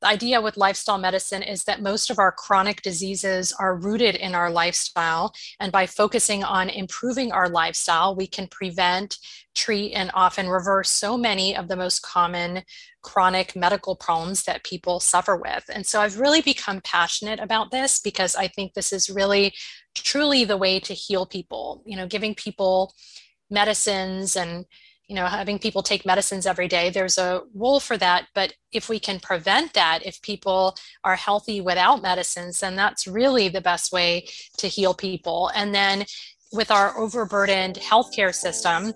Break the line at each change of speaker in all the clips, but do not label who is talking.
the idea with lifestyle medicine is that most of our chronic diseases are rooted in our lifestyle. And by focusing on improving our lifestyle, we can prevent, treat, and often reverse so many of the most common chronic medical problems that people suffer with. And so I've really become passionate about this because I think this is really truly the way to heal people, you know, giving people medicines and you know having people take medicines every day there's a role for that but if we can prevent that if people are healthy without medicines then that's really the best way to heal people and then with our overburdened healthcare system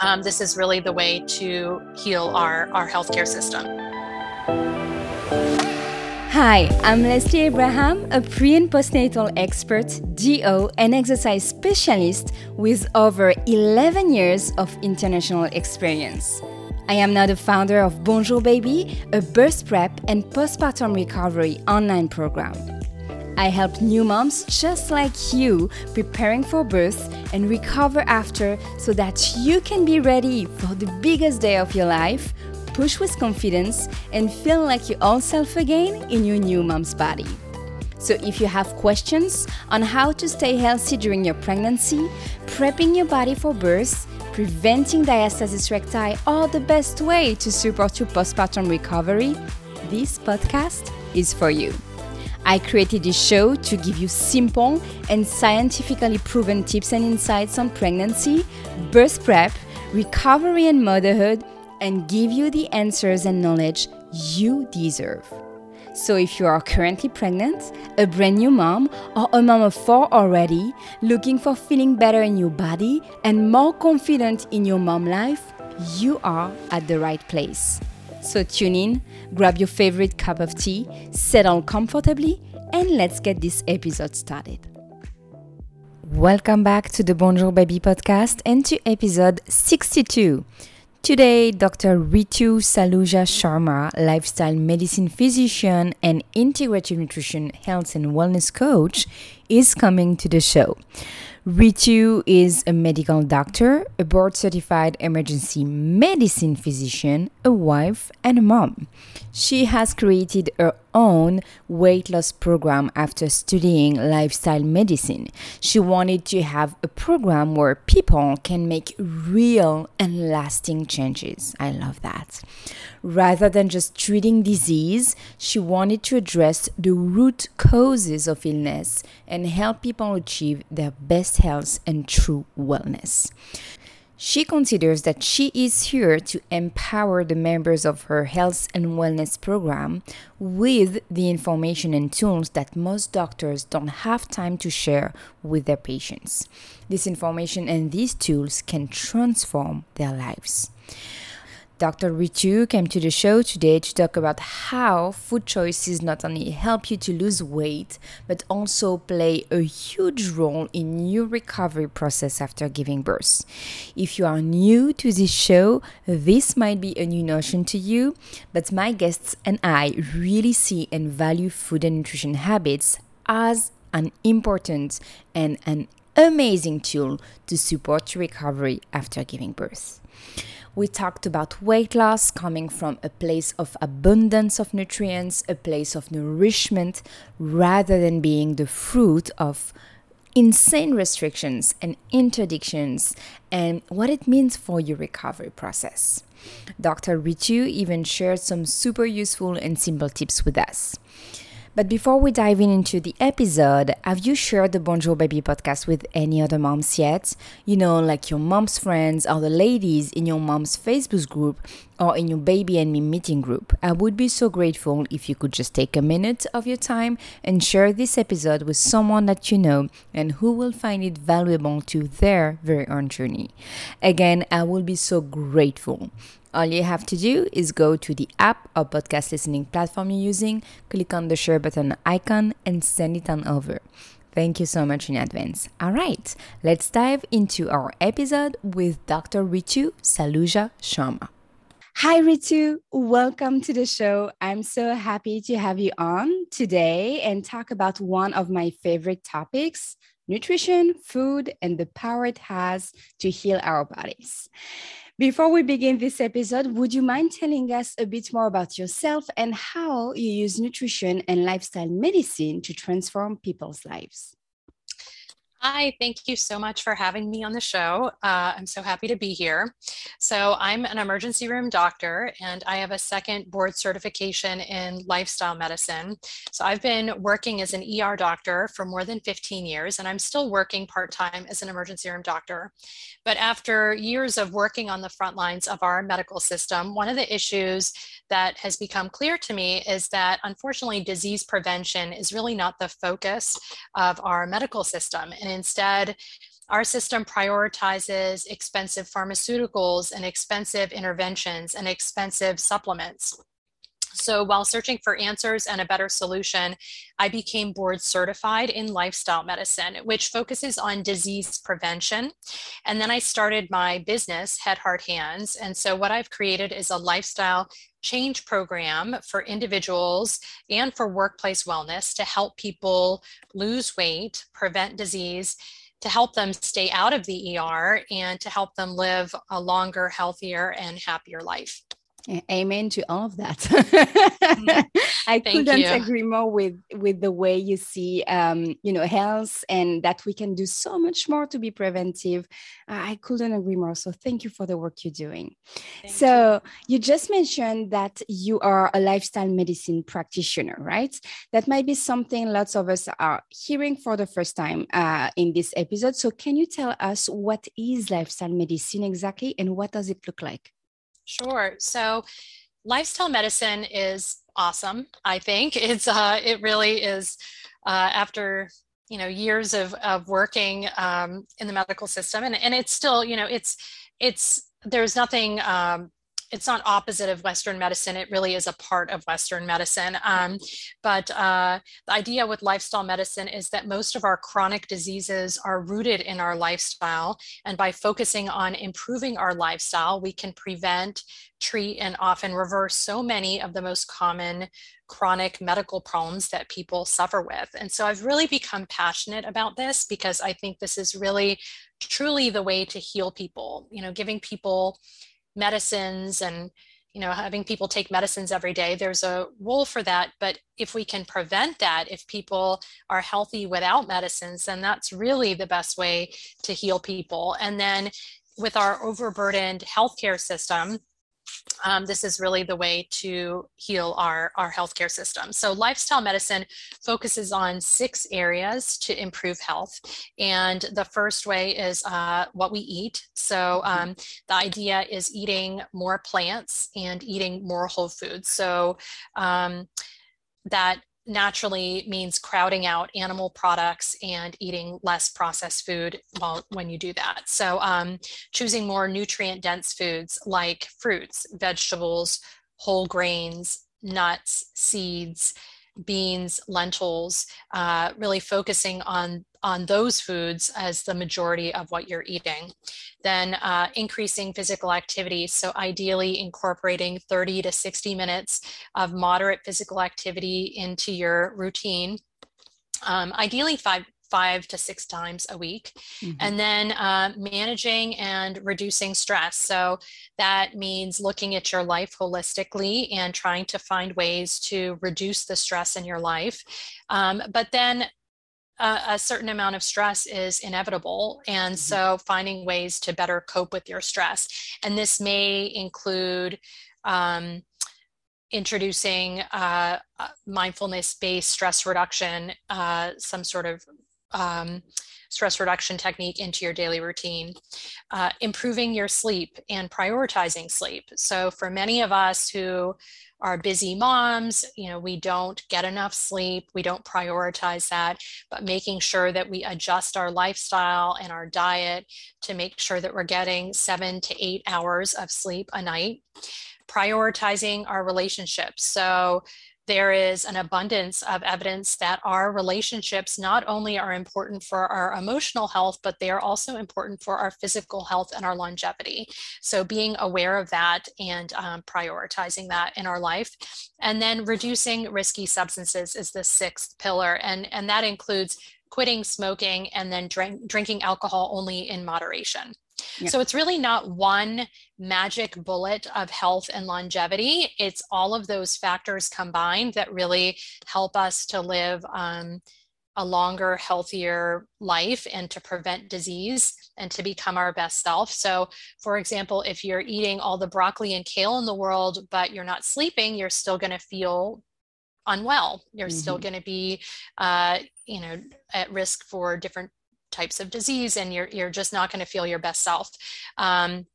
um, this is really the way to heal our, our healthcare system.
Hi, I'm Leslie Abraham, a pre and postnatal expert, DO, and exercise specialist with over 11 years of international experience. I am now the founder of Bonjour Baby, a birth prep and postpartum recovery online program. I help new moms just like you preparing for birth and recover after so that you can be ready for the biggest day of your life, push with confidence, and feel like your old self again in your new mom's body. So, if you have questions on how to stay healthy during your pregnancy, prepping your body for birth, preventing diastasis recti, or the best way to support your postpartum recovery, this podcast is for you. I created this show to give you simple and scientifically proven tips and insights on pregnancy, birth prep, recovery, and motherhood, and give you the answers and knowledge you deserve. So, if you are currently pregnant, a brand new mom, or a mom of four already, looking for feeling better in your body and more confident in your mom life, you are at the right place. So tune in, grab your favorite cup of tea, settle comfortably, and let's get this episode started. Welcome back to the Bonjour Baby podcast and to episode 62. Today, Dr. Ritu Saluja Sharma, lifestyle medicine physician and integrative nutrition health and wellness coach, is coming to the show. Ritu is a medical doctor, a board certified emergency medicine physician, a wife, and a mom. She has created her own weight loss program after studying lifestyle medicine. She wanted to have a program where people can make real and lasting changes. I love that. Rather than just treating disease, she wanted to address the root causes of illness and help people achieve their best health and true wellness. She considers that she is here to empower the members of her health and wellness program with the information and tools that most doctors don't have time to share with their patients. This information and these tools can transform their lives. Dr. Ritu came to the show today to talk about how food choices not only help you to lose weight, but also play a huge role in your recovery process after giving birth. If you are new to this show, this might be a new notion to you, but my guests and I really see and value food and nutrition habits as an important and an amazing tool to support your recovery after giving birth. We talked about weight loss coming from a place of abundance of nutrients, a place of nourishment, rather than being the fruit of insane restrictions and interdictions and what it means for your recovery process. Dr. Ritu even shared some super useful and simple tips with us. But before we dive in into the episode, have you shared the Bonjour Baby podcast with any other moms yet? You know, like your mom's friends or the ladies in your mom's Facebook group or in your baby and me meeting group. I would be so grateful if you could just take a minute of your time and share this episode with someone that you know and who will find it valuable to their very own journey. Again, I will be so grateful. All you have to do is go to the app or podcast listening platform you're using, click on the share button icon, and send it on over. Thank you so much in advance. All right, let's dive into our episode with Dr. Ritu Saluja Sharma. Hi, Ritu. Welcome to the show. I'm so happy to have you on today and talk about one of my favorite topics nutrition, food, and the power it has to heal our bodies. Before we begin this episode, would you mind telling us a bit more about yourself and how you use nutrition and lifestyle medicine to transform people's lives?
Hi, thank you so much for having me on the show. Uh, I'm so happy to be here. So, I'm an emergency room doctor and I have a second board certification in lifestyle medicine. So, I've been working as an ER doctor for more than 15 years and I'm still working part time as an emergency room doctor. But after years of working on the front lines of our medical system, one of the issues that has become clear to me is that unfortunately, disease prevention is really not the focus of our medical system. And instead, our system prioritizes expensive pharmaceuticals and expensive interventions and expensive supplements. So while searching for answers and a better solution, I became board certified in lifestyle medicine, which focuses on disease prevention. And then I started my business, Head, Heart, Hands. And so what I've created is a lifestyle change program for individuals and for workplace wellness to help people lose weight, prevent disease, to help them stay out of the ER, and to help them live a longer, healthier, and happier life.
Amen to all of that. Mm-hmm. I
Thank
couldn't
you.
agree more with with the way you see, um, you know, health and that we can do so much more to be preventive. I couldn't agree more. So thank you for the work you're doing.
Thank
so you. you just mentioned that you are a lifestyle medicine practitioner, right? That might be something lots of us are hearing for the first time uh, in this episode. So can you tell us what is lifestyle medicine exactly, and what does it look like?
Sure. So lifestyle medicine is awesome. I think it's uh, it really is uh, after you know years of of working um, in the medical system, and and it's still you know it's it's there's nothing um, it's not opposite of Western medicine. It really is a part of Western medicine. Um, but uh, the idea with lifestyle medicine is that most of our chronic diseases are rooted in our lifestyle. And by focusing on improving our lifestyle, we can prevent, treat, and often reverse so many of the most common chronic medical problems that people suffer with. And so I've really become passionate about this because I think this is really truly the way to heal people, you know, giving people medicines and you know having people take medicines every day there's a role for that. But if we can prevent that if people are healthy without medicines then that's really the best way to heal people. And then with our overburdened healthcare system um, this is really the way to heal our, our healthcare system. So, lifestyle medicine focuses on six areas to improve health. And the first way is uh, what we eat. So, mm-hmm. um, the idea is eating more plants and eating more whole foods. So, um, that naturally means crowding out animal products and eating less processed food while when you do that. So um, choosing more nutrient dense foods like fruits vegetables whole grains nuts seeds beans, lentils, uh, really focusing on, on those foods as the majority of what you're eating. Then uh, increasing physical activity. So ideally incorporating 30 to 60 minutes of moderate physical activity into your routine. Um, ideally five five to six times a week. Mm-hmm. And then uh, managing and reducing stress. So that means looking at your life holistically and trying to find ways to reduce the stress in your life. Um, but then uh, a certain amount of stress is inevitable. And mm-hmm. so finding ways to better cope with your stress. And this may include um, introducing uh, uh mindfulness based stress reduction, uh, some sort of um, stress reduction technique into your daily routine. Uh, improving your sleep and prioritizing sleep. So, for many of us who are busy moms, you know, we don't get enough sleep, we don't prioritize that, but making sure that we adjust our lifestyle and our diet to make sure that we're getting seven to eight hours of sleep a night. Prioritizing our relationships. So, there is an abundance of evidence that our relationships not only are important for our emotional health, but they are also important for our physical health and our longevity. So, being aware of that and um, prioritizing that in our life. And then reducing risky substances is the sixth pillar. And, and that includes quitting smoking and then drink, drinking alcohol only in moderation. Yeah. So it's really not one magic bullet of health and longevity. It's all of those factors combined that really help us to live um, a longer, healthier life and to prevent disease and to become our best self. So, for example, if you're eating all the broccoli and kale in the world, but you're not sleeping, you're still going to feel unwell. You're mm-hmm. still going to be, uh, you know, at risk for different types of disease, and you're you're just not going to feel your best self. Um,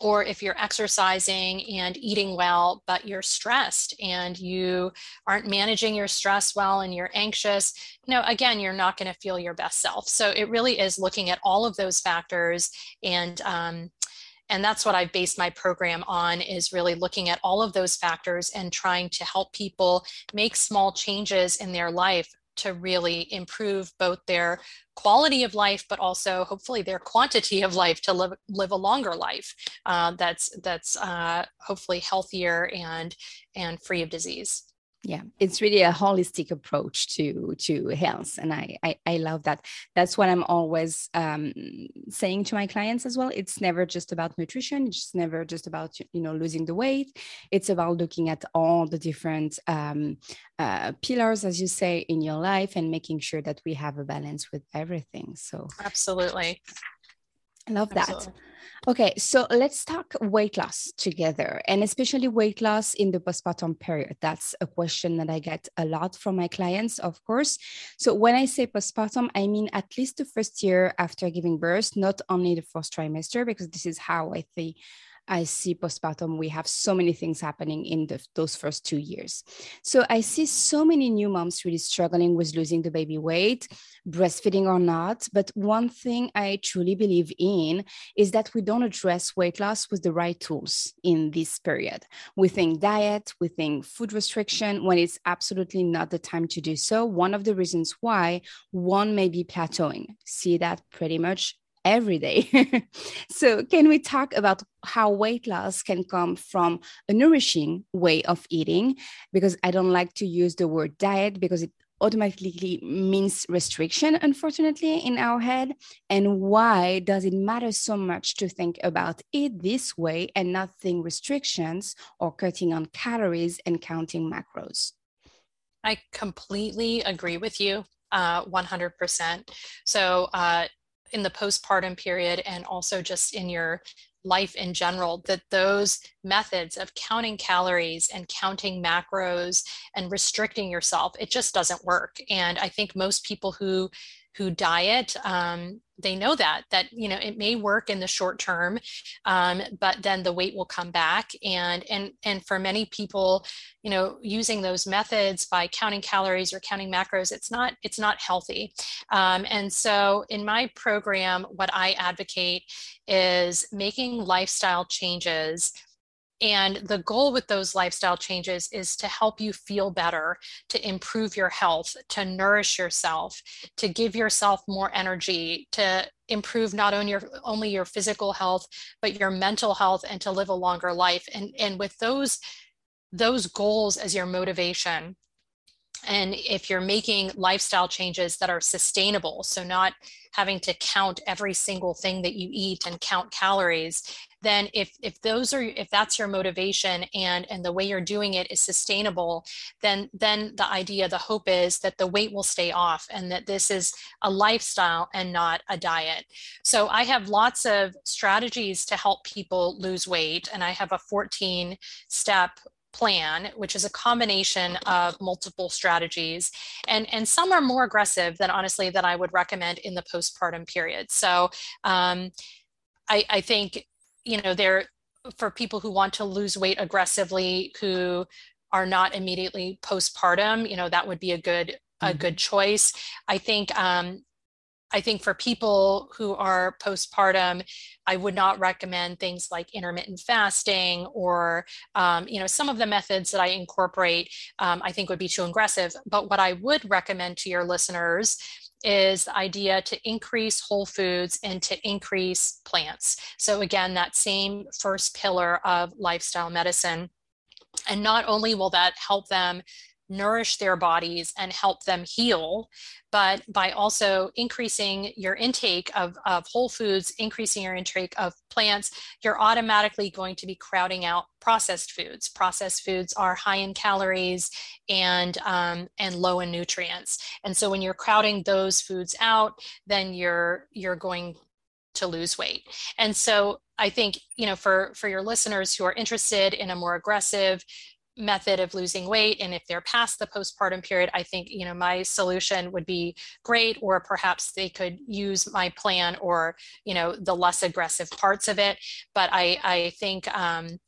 or if you're exercising and eating well, but you're stressed and you aren't managing your stress well and you're anxious, you know, again, you're not going to feel your best self. So it really is looking at all of those factors and, um, and that's what I've based my program on is really looking at all of those factors and trying to help people make small changes in their life to really improve both their quality of life, but also hopefully their quantity of life to live live a longer life uh, that's that's uh, hopefully healthier and and free of disease
yeah. It's really a holistic approach to to health and i i, I love that. That's what i'm always um, saying to my clients as well. It's never just about nutrition. It's never just about you know losing the weight. It's about looking at all the different um, uh, pillars as you say in your life and making sure that we have a balance with everything. So
absolutely
I love Absolutely. that. Okay, so let's talk weight loss together and especially weight loss in the postpartum period. That's a question that I get a lot from my clients, of course. So when I say postpartum, I mean at least the first year after giving birth, not only the first trimester, because this is how I think I see postpartum, we have so many things happening in the, those first two years. So I see so many new moms really struggling with losing the baby weight, breastfeeding or not. But one thing I truly believe in is that we don't address weight loss with the right tools in this period. We think diet, we think food restriction when it's absolutely not the time to do so. One of the reasons why one may be plateauing. See that pretty much every day. so, can we talk about how weight loss can come from a nourishing way of eating? Because I don't like to use the word diet because it automatically means restriction, unfortunately, in our head. And why does it matter so much to think about it this way and not think restrictions or cutting on calories and counting macros?
I completely agree with you. Uh, 100%. So, uh, in the postpartum period and also just in your life in general that those methods of counting calories and counting macros and restricting yourself it just doesn't work. And i think most people who who diet um, they know that that you know it may work in the short term um, but then the weight will come back. And and and for many people you know using those methods by counting calories or counting macros it's not it's not healthy. Um, and so in my program what i advocate is making lifestyle changes and the goal with those lifestyle changes is to help you feel better, to improve your health, to nourish yourself, to give yourself more energy, to improve not only your only your physical health, but your mental health and to live a longer life. And, and with those, those goals as your motivation, and if you're making lifestyle changes that are sustainable, so not having to count every single thing that you eat and count calories, then if if those are if that's your motivation and and the way you're doing it is sustainable, then then the idea, the hope is that the weight will stay off and that this is a lifestyle and not a diet. So I have lots of strategies to help people lose weight, and I have a 14 step plan, which is a combination of multiple strategies. And, and some are more aggressive than honestly that I would recommend in the postpartum period. So um, I, I think, you know, there for people who want to lose weight aggressively, who are not immediately postpartum, you know, that would be a good a mm-hmm. good choice. I think um, I think for people who are postpartum, I would not recommend things like intermittent fasting or, um, you know, some of the methods that I incorporate, um, I think would be too aggressive. But what I would recommend to your listeners is the idea to increase whole foods and to increase plants. So, again, that same first pillar of lifestyle medicine. And not only will that help them nourish their bodies and help them heal, but by also increasing your intake of, of whole foods, increasing your intake of plants, you're automatically going to be crowding out processed foods. Processed foods are high in calories and um, and low in nutrients. And so when you're crowding those foods out, then you're you're going to lose weight. And so I think, you know, for for your listeners who are interested in a more aggressive method of losing weight and if they're past the postpartum period i think you know my solution would be great or perhaps they could use my plan or you know the less aggressive parts of it. But i i think um,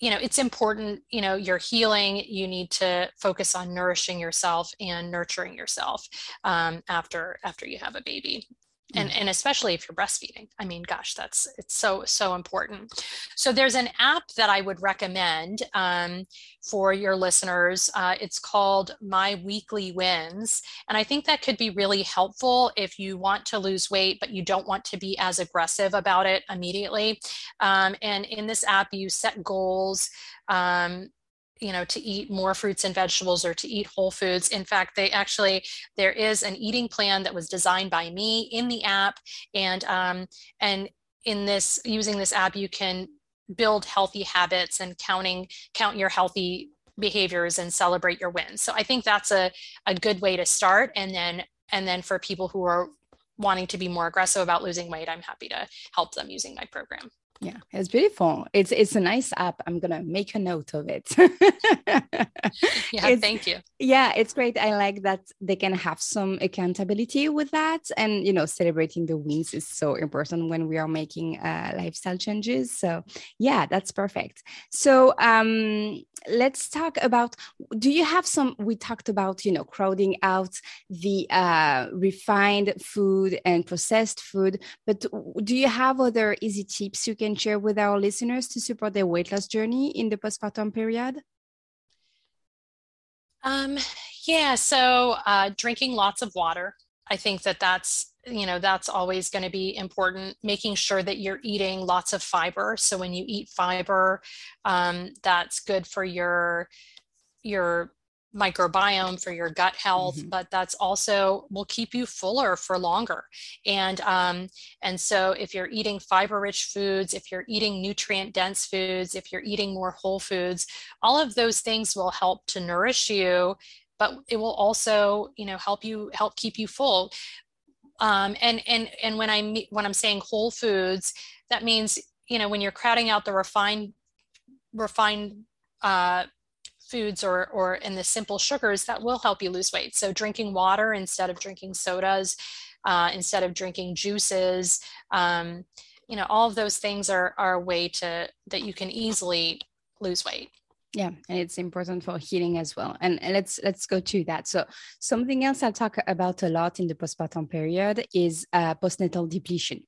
you know it's important you know you're healing you need to focus on nourishing yourself and nurturing yourself um, after after you have a baby and mm. and especially if you're breastfeeding. I mean gosh that's it's so so important. So there's an app that i would recommend um, for your listeners. Uh, it's called my weekly wins and i think that could be really helpful if you want to lose weight but you don't want to be as aggressive about it immediately. Um, and in this app you set goals um, you know to eat more fruits and vegetables or to eat whole foods. In fact they actually there is an eating plan that was designed by me in the app. And um, and in this using this app you can build healthy habits and counting count your healthy behaviors and celebrate your wins. So i think that's a, a good way to start. And then and then for people who are wanting to be more aggressive about losing weight i'm happy to help them using my program
yeah, it's beautiful. It's it's a nice app. I'm gonna make a note of it.
yeah, it's, thank you.
Yeah, it's great. I like that they can have some accountability with that, and you know, celebrating the wins is so important when we are making uh, lifestyle changes. So yeah, that's perfect. So um, let's talk about. Do you have some? We talked about you know crowding out the uh, refined food and processed food, but do you have other easy tips you can can share with our listeners to support their weight loss journey in the postpartum period?
Um, yeah, so uh, drinking lots of water. I think that that's you know that's always going to be important making sure that you're eating lots of fiber so when you eat fiber um, that's good for your your microbiome for your gut health mm-hmm. but that's also will keep you fuller for longer and um, and so if you're eating fiber rich foods if you're eating nutrient dense foods if you're eating more whole foods all of those things will help to nourish you but it will also you know help you help keep you full um, and and and when i when i'm saying whole foods that means you know when you're crowding out the refined refined uh, foods or or in the simple sugars that will help you lose weight. So drinking water instead of drinking sodas uh, instead of drinking juices um, you know all of those things are, are a way to that you can easily lose weight.
Yeah and it's important for healing as well. And, and, let's let's go to that. So something else i talk about a lot in the postpartum period is uh, postnatal depletion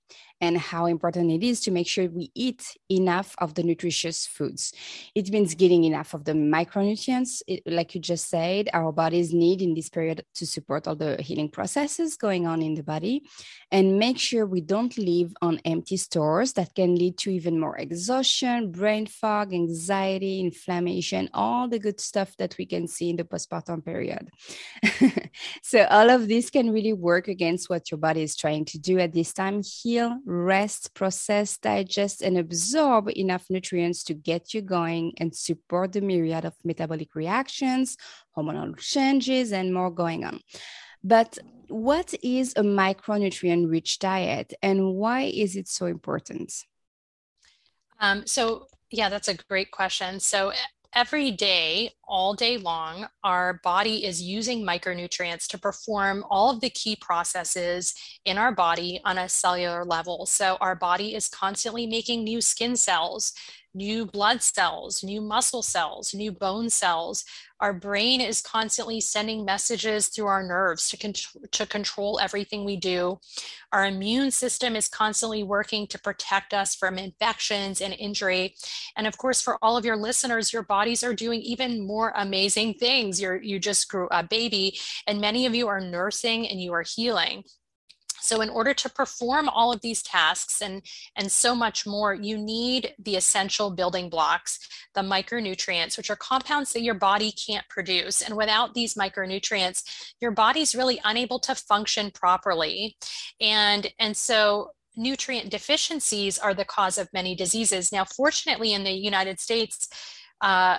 and how important it is to make sure we eat enough of the nutritious foods it means getting enough of the micronutrients it, like you just said our bodies need in this period to support all the healing processes going on in the body and make sure we don't live on empty stores that can lead to even more exhaustion brain fog anxiety inflammation inflammation, all the good stuff that we can see in the postpartum period. so, all of this can really work against what your body is trying to do at this time heal, rest, process, digest, and absorb enough nutrients to get you going and support the myriad of metabolic reactions, hormonal changes, and more going on. But what is a micronutrient rich diet and why is it so important?
Um, so, yeah, that's a great question. So, every day, all day long, our body is using micronutrients to perform all of the key processes in our body on a cellular level. So, our body is constantly making new skin cells, new blood cells, new muscle cells, new bone cells. Our brain is constantly sending messages through our nerves to, con- to control everything we do. Our immune system is constantly working to protect us from infections and injury. And of course, for all of your listeners, your bodies are doing even more amazing things. You're, you just grew a baby, and many of you are nursing and you are healing. So in order to perform all of these tasks and and so much more you need the essential building blocks the micronutrients which are compounds that your body can't produce. And without these micronutrients your body's really unable to function properly. And and so nutrient deficiencies are the cause of many diseases. Now fortunately in the united states uh,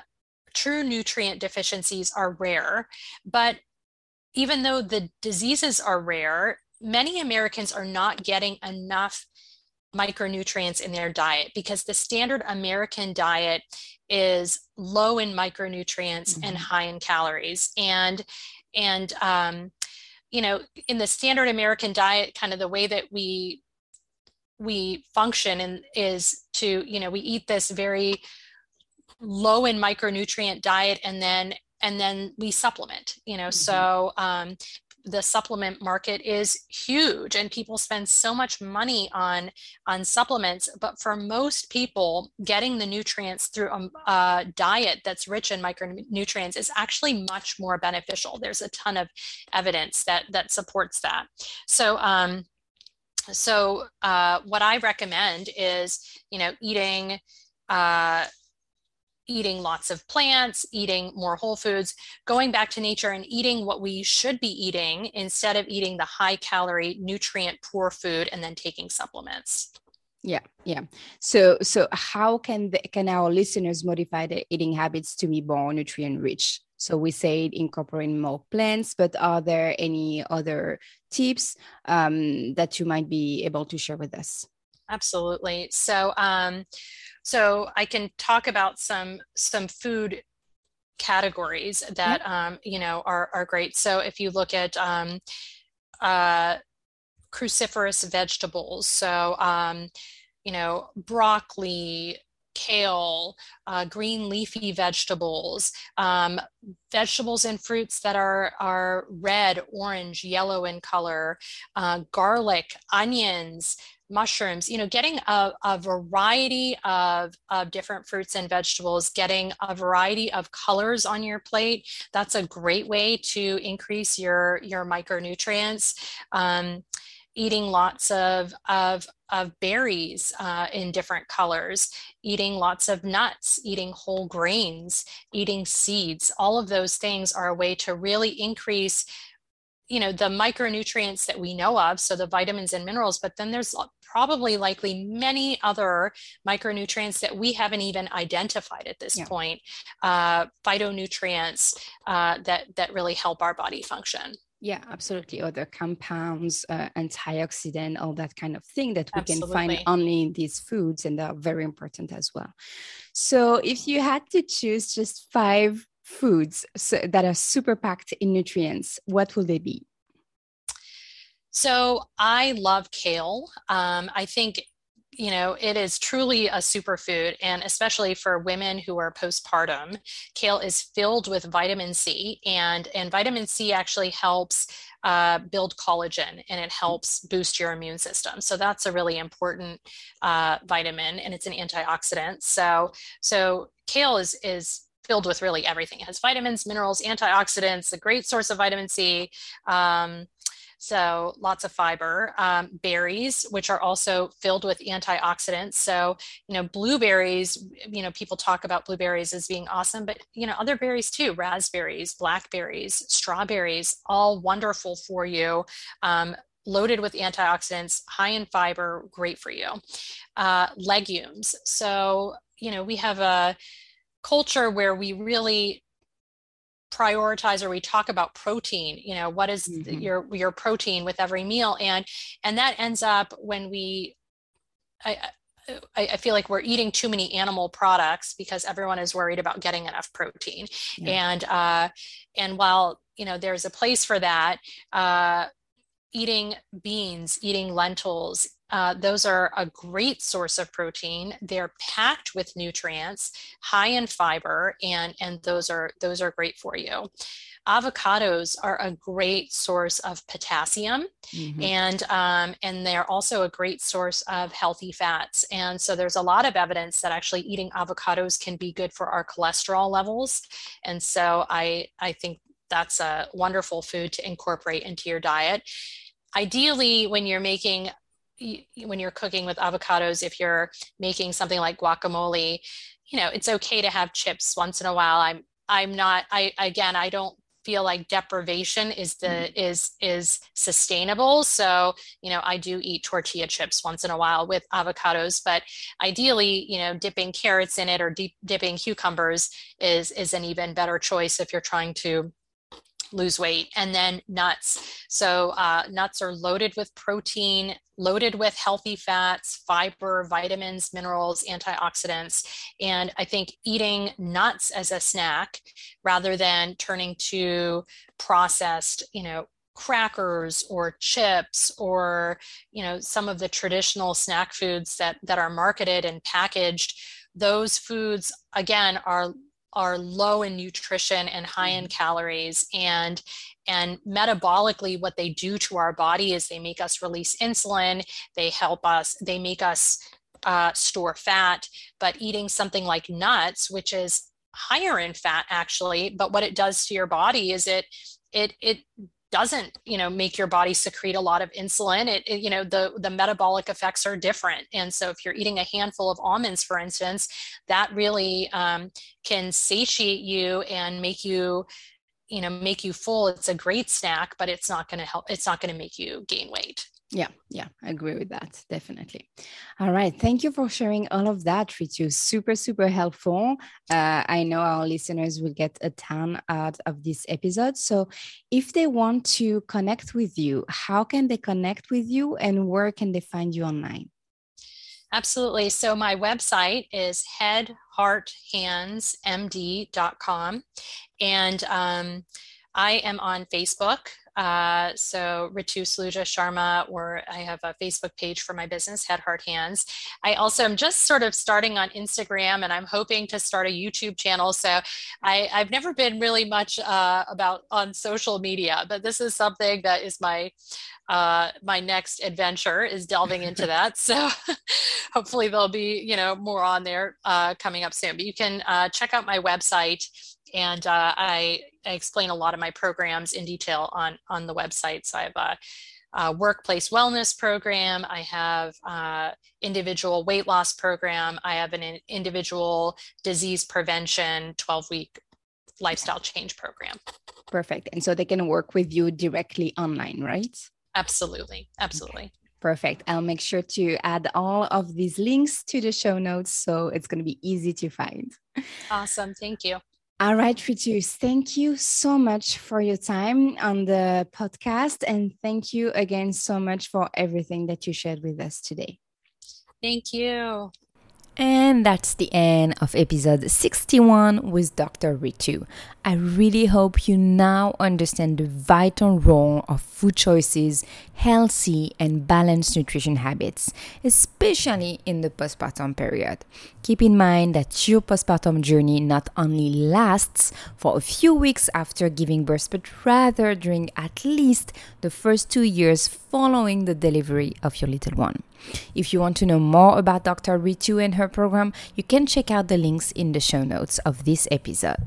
true nutrient deficiencies are rare. But even though the diseases are rare many Americans are not getting enough micronutrients in their diet because the standard American diet is low in micronutrients mm-hmm. and high in calories. And and um, you know, in the standard American diet, kind of the way that we we function and is to you know we eat this very low in micronutrient diet and then and then we supplement you know mm-hmm. so um, the supplement market is huge and people spend so much money on on supplements but for most people getting the nutrients through a, a, diet that's rich in micronutrients is actually much more beneficial. There's a ton of evidence that that supports that. So um so uh, what i recommend is you know eating uh, eating lots of plants, eating more whole foods, going back to nature and eating what we should be eating instead of eating the high calorie, nutrient poor food and then taking supplements.
Yeah, yeah. So, so how can the, can our listeners modify their eating habits to be more nutrient rich? So we say incorporating more plants, but are there any other tips um, that you might be able to share with us?
Absolutely. So, um, so I can talk about some some food categories that mm-hmm. um, you know are are great. So if you look at um, uh, cruciferous vegetables, so um, you know broccoli, kale, uh, green leafy vegetables, um, vegetables and fruits that are, are red, orange, yellow in color, uh, garlic, onions, mushrooms, you know, getting a, a variety of, of different fruits and vegetables, getting a variety of colors on your plate, that's a great way to increase your, your micronutrients. Um, eating lots of, of, of berries uh, in different colors, eating lots of nuts, eating whole grains, eating seeds, all of those things are a way to really increase you know the micronutrients that we know of so the vitamins and minerals but then there's probably likely many other micronutrients that we haven't even identified at this yeah. point uh, phytonutrients uh, that that really help our body function
yeah absolutely other compounds uh, antioxidant all that kind of thing that we absolutely. can find only in these foods and they're very important as well so if you had to choose just five foods that are super packed in nutrients, what will they be?
So I love kale. Um, I think you know it is truly a superfood and especially for women who are postpartum kale is filled with vitamin c and and vitamin c actually helps uh, build collagen and it helps boost your immune system so that's a really important uh, vitamin and it's an antioxidant so so kale is is filled with really everything. It has vitamins, minerals, antioxidants, a great source of vitamin C. Um, so lots of fiber. Um, berries, which are also filled with antioxidants. So, you know, blueberries, you know, people talk about blueberries as being awesome, but, you know, other berries too, raspberries, blackberries, strawberries, all wonderful for you. Um, loaded with antioxidants, high in fiber, great for you. Uh, legumes. So, you know, we have a, culture where we really prioritize or we talk about protein you know what is mm-hmm. your your protein with every meal and and that ends up when we I, I, feel like we're eating too many animal products because everyone is worried about getting enough protein yeah. and uh, and while you know there's a place for that uh, eating beans eating lentils uh, those are a great source of protein. They're packed with nutrients, high in fiber, and, and those are those are great for you. Avocados are a great source of potassium, mm-hmm. and um, and they're also a great source of healthy fats. And so there's a lot of evidence that actually eating avocados can be good for our cholesterol levels. And so I I think that's a wonderful food to incorporate into your diet ideally, when you're making when you're cooking with avocados, if you're making something like guacamole, you know, it's okay to have chips once in a while. I'm I'm not I again I don't feel like deprivation is the mm. is is sustainable so you know i do eat tortilla chips once in a while with avocados but ideally you know dipping carrots in it or deep, dipping cucumbers is is an even better choice if you're trying to lose weight. And then nuts. So uh, nuts are loaded with protein, loaded with healthy fats, fiber, vitamins, minerals, antioxidants. And I think eating nuts as a snack rather than turning to processed, you know, crackers or chips or you know some of the traditional snack foods that that are marketed and packaged those foods again are are low in nutrition and high in mm-hmm. calories and and metabolically what they do to our body is they make us release insulin they help us they make us uh, store fat but eating something like nuts which is higher in fat actually but what it does to your body is it it it doesn't you know make your body secrete a lot of insulin it, it, you know the the metabolic effects are different. And so if you're eating a handful of almonds for instance that really um, can satiate you and make you you know make you full. It's a great snack but it's not going to help it's not going to make you gain weight
yeah, yeah, I agree with that. Definitely. All right. Thank you for sharing all of that, Ritu. Super, super helpful. Uh, I know our listeners will get a ton out of this episode. So, if they want to connect with you, how can they connect with you and where can they find you online?
Absolutely. So, my website is headhearthandsmd.com. And um, I am on Facebook. Uh, so Ritu Saluja Sharma, or I have a Facebook page for my business, Head Heart Hands. I also am just sort of starting on Instagram, and I'm hoping to start a YouTube channel. So I, have never been really much uh, about on social media, but this is something that is my uh, my next adventure is delving into that. So hopefully there'll be you know more on there uh, coming up soon. But you can uh, check out my website and uh, I, I, explain a lot of my programs in detail on on the website. So I have a, a workplace wellness program. I have uh, individual weight loss program. I have an individual disease prevention 12 week lifestyle change program.
Perfect. And so they can work with you directly online, right?
Absolutely. Absolutely. Okay.
Perfect. I'll make sure to add all of these links to the show notes so it's going to be easy to find.
Awesome. Thank you.
All right, Ritu, thank you so much for your time on the podcast. And thank you again so much for everything that you shared with us today.
Thank you.
And that's the end of episode 61 with Dr. Ritu. I really hope you now understand the vital role of food choices, healthy and balanced nutrition habits, especially in the postpartum period. Keep in mind that your postpartum journey not only lasts for a few weeks after giving birth, but rather during at least the first two years following the delivery of your little one. If you want to know more about Dr. Ritu and her program, you can check out the links in the show notes of this episode.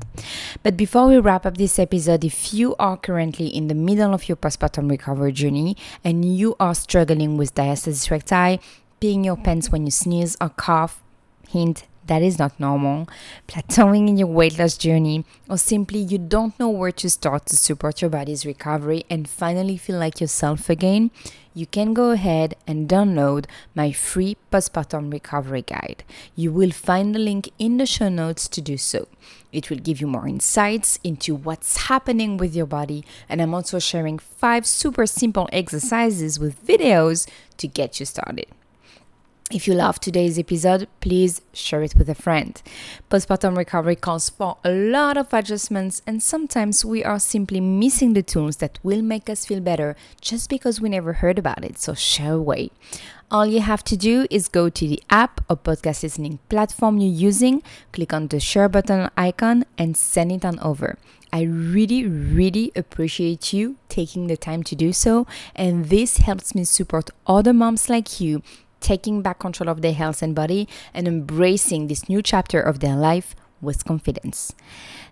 But before we wrap up this episode, if you are currently in the middle of your postpartum recovery journey and you are struggling with diastasis recti, peeing your pants when you sneeze or cough, hint that is not normal, plateauing in your weight loss journey, or simply you don't know where to start to support your body's recovery and finally feel like yourself again, you can go ahead and download my free postpartum recovery guide. You will find the link in the show notes to do so. It will give you more insights into what's happening with your body, and I'm also sharing five super simple exercises with videos to get you started. If you love today's episode, please share it with a friend. Postpartum recovery calls for a lot of adjustments, and sometimes we are simply missing the tools that will make us feel better just because we never heard about it. So, share away. All you have to do is go to the app or podcast listening platform you're using, click on the share button icon, and send it on over. I really, really appreciate you taking the time to do so, and this helps me support other moms like you taking back control of their health and body, and embracing this new chapter of their life with confidence.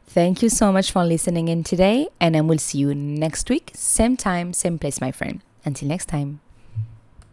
Thank you so much for listening in today, and I will see you next week, same time, same place, my friend. Until next time.